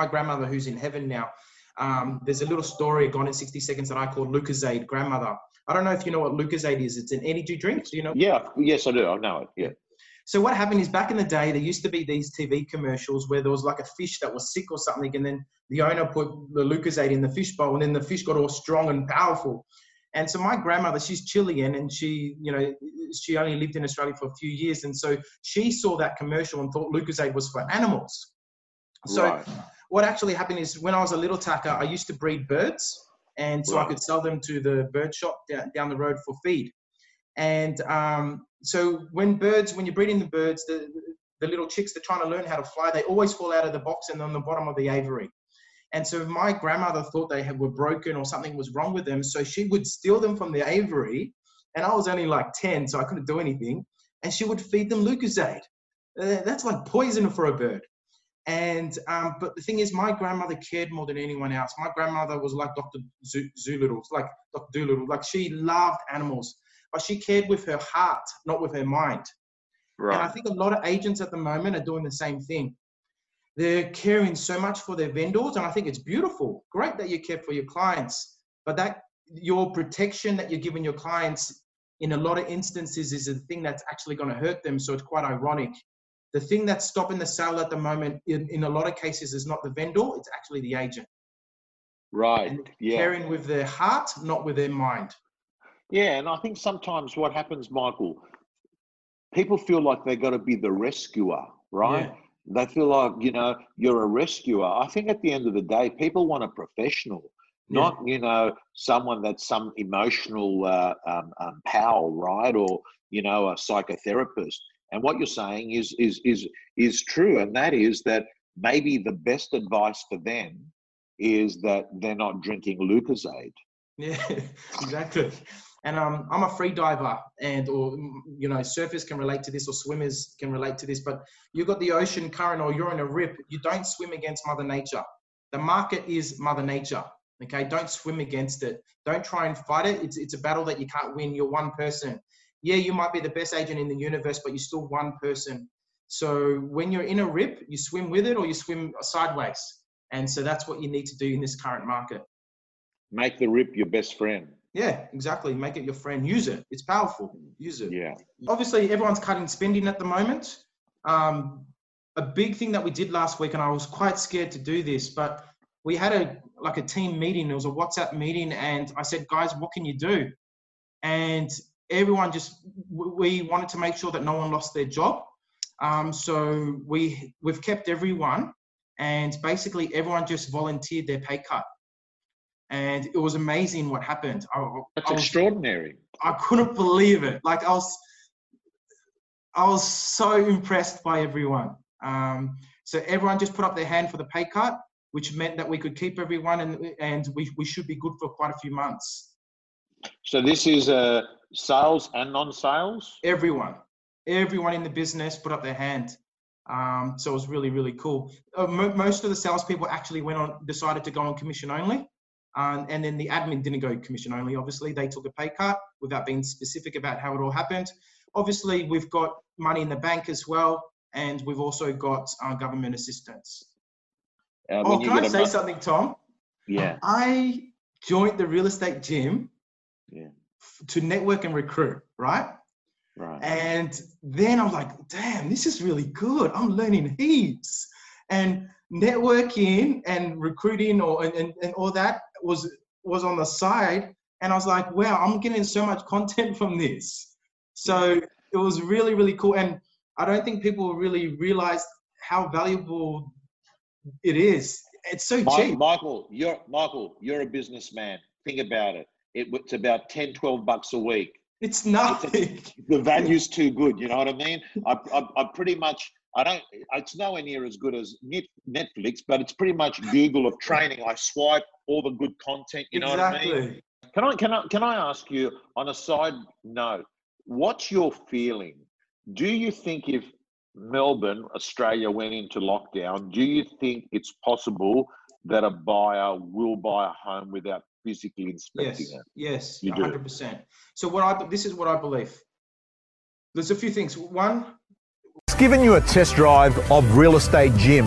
my grandmother, who's in heaven now, um, there's a little story, Gone in 60 Seconds, that I call Lucozade grandmother. I don't know if you know what Lucozade is. It's an energy drink. Do you know? Yeah, yes, I do. I know it. Yeah. So what happened is back in the day, there used to be these TV commercials where there was like a fish that was sick or something, and then the owner put the Lucozade in the fish bowl, and then the fish got all strong and powerful. And so my grandmother, she's Chilean, and she, you know, she only lived in Australia for a few years, and so she saw that commercial and thought Lucozade was for animals. So right. What actually happened is when I was a little tacker, I used to breed birds, and so. I could sell them to the bird shop down, down the road for feed. And um, so when birds, when you're breeding the birds, the, the little chicks, they're trying to learn how to fly. They always fall out of the box and on the bottom of the aviary. And so my grandmother thought they had, were broken or something was wrong with them. So she would steal them from the aviary. And I was only like 10, so I couldn't do anything. And she would feed them Lucozade. Uh, that's like poison for a bird. And um, but the thing is, my grandmother cared more than anyone else. My grandmother was like Dr. Zoolittle, like Dr. Doolittle. Like she loved animals, but she cared with her heart, not with her mind. Right. And I think a lot of agents at the moment are doing the same thing. They're caring so much for their vendors, and I think it's beautiful. Great that you care for your clients, but that your protection that you're giving your clients in a lot of instances is a thing that's actually going to hurt them. So it's quite ironic. The thing that's stopping the sale at the moment, in, in a lot of cases, is not the vendor; it's actually the agent. Right. And yeah. Caring with their heart, not with their mind. Yeah, and I think sometimes what happens, Michael, people feel like they've got to be the rescuer, right? Yeah. They feel like, you know, you're a rescuer. I think at the end of the day, people want a professional, yeah. not, you know, someone that's some emotional uh, um, um, pal, right? Or, you know, a psychotherapist. And what you're saying is, is, is, is true. And that is that maybe the best advice for them is that they're not drinking Lucozade. Yeah, exactly. And um, I'm a free diver, and or you know, surfers can relate to this, or swimmers can relate to this. But you've got the ocean current, or you're in a rip. You don't swim against Mother Nature. The market is Mother Nature. Okay, don't swim against it. Don't try and fight it. It's it's a battle that you can't win. You're one person. Yeah, you might be the best agent in the universe, but you're still one person. So when you're in a rip, you swim with it or you swim sideways. And so that's what you need to do in this current market. Make the rip your best friend. Yeah, exactly. Make it your friend. Use it. It's powerful. Use it. Yeah. Obviously, everyone's cutting spending at the moment. Um, a big thing that we did last week, and I was quite scared to do this, but we had a like a team meeting. It was a WhatsApp meeting, and I said, guys, what can you do? And everyone just we wanted to make sure that no one lost their job. Um, so we we've kept everyone, and basically everyone just volunteered their pay cut and it was amazing what happened. I, That's I was, extraordinary. I couldn't believe it. Like I was, I was so impressed by everyone. Um, so everyone just put up their hand for the pay cut, which meant that we could keep everyone, and and we, we should be good for quite a few months. So this is uh, sales and non-sales. Everyone, everyone in the business put up their hand. Um, so it was really really cool. Uh, mo- most of the salespeople actually went on decided to go on commission only. Um, and then the admin didn't go commission only, obviously. They took a pay cut without being specific about how it all happened. Obviously, we've got money in the bank as well, and we've also got uh, government assistance. Uh, oh, can I say something, Tom? Yeah. I joined the real estate gym yeah. to network and recruit, right? Right. And then I'm like, damn, this is really good. I'm learning heaps. And networking and recruiting or and, and, and all that was was on the side and i was like wow i'm getting so much content from this so it was really really cool and i don't think people really realize how valuable it is it's so michael, cheap michael you're michael you're a businessman think about it, it it's about 10 12 bucks a week it's nothing it's the value's too good you know what i mean I, I, I pretty much I don't. It's nowhere near as good as Netflix, but it's pretty much Google of training. I swipe all the good content. You know exactly. what I mean? Can I can I can I ask you on a side note? What's your feeling? Do you think if Melbourne, Australia, went into lockdown, do you think it's possible that a buyer will buy a home without physically inspecting yes, it? Yes, you 100%. So what I this is what I believe. There's a few things. One, it's given you a test drive of Real Estate Gym.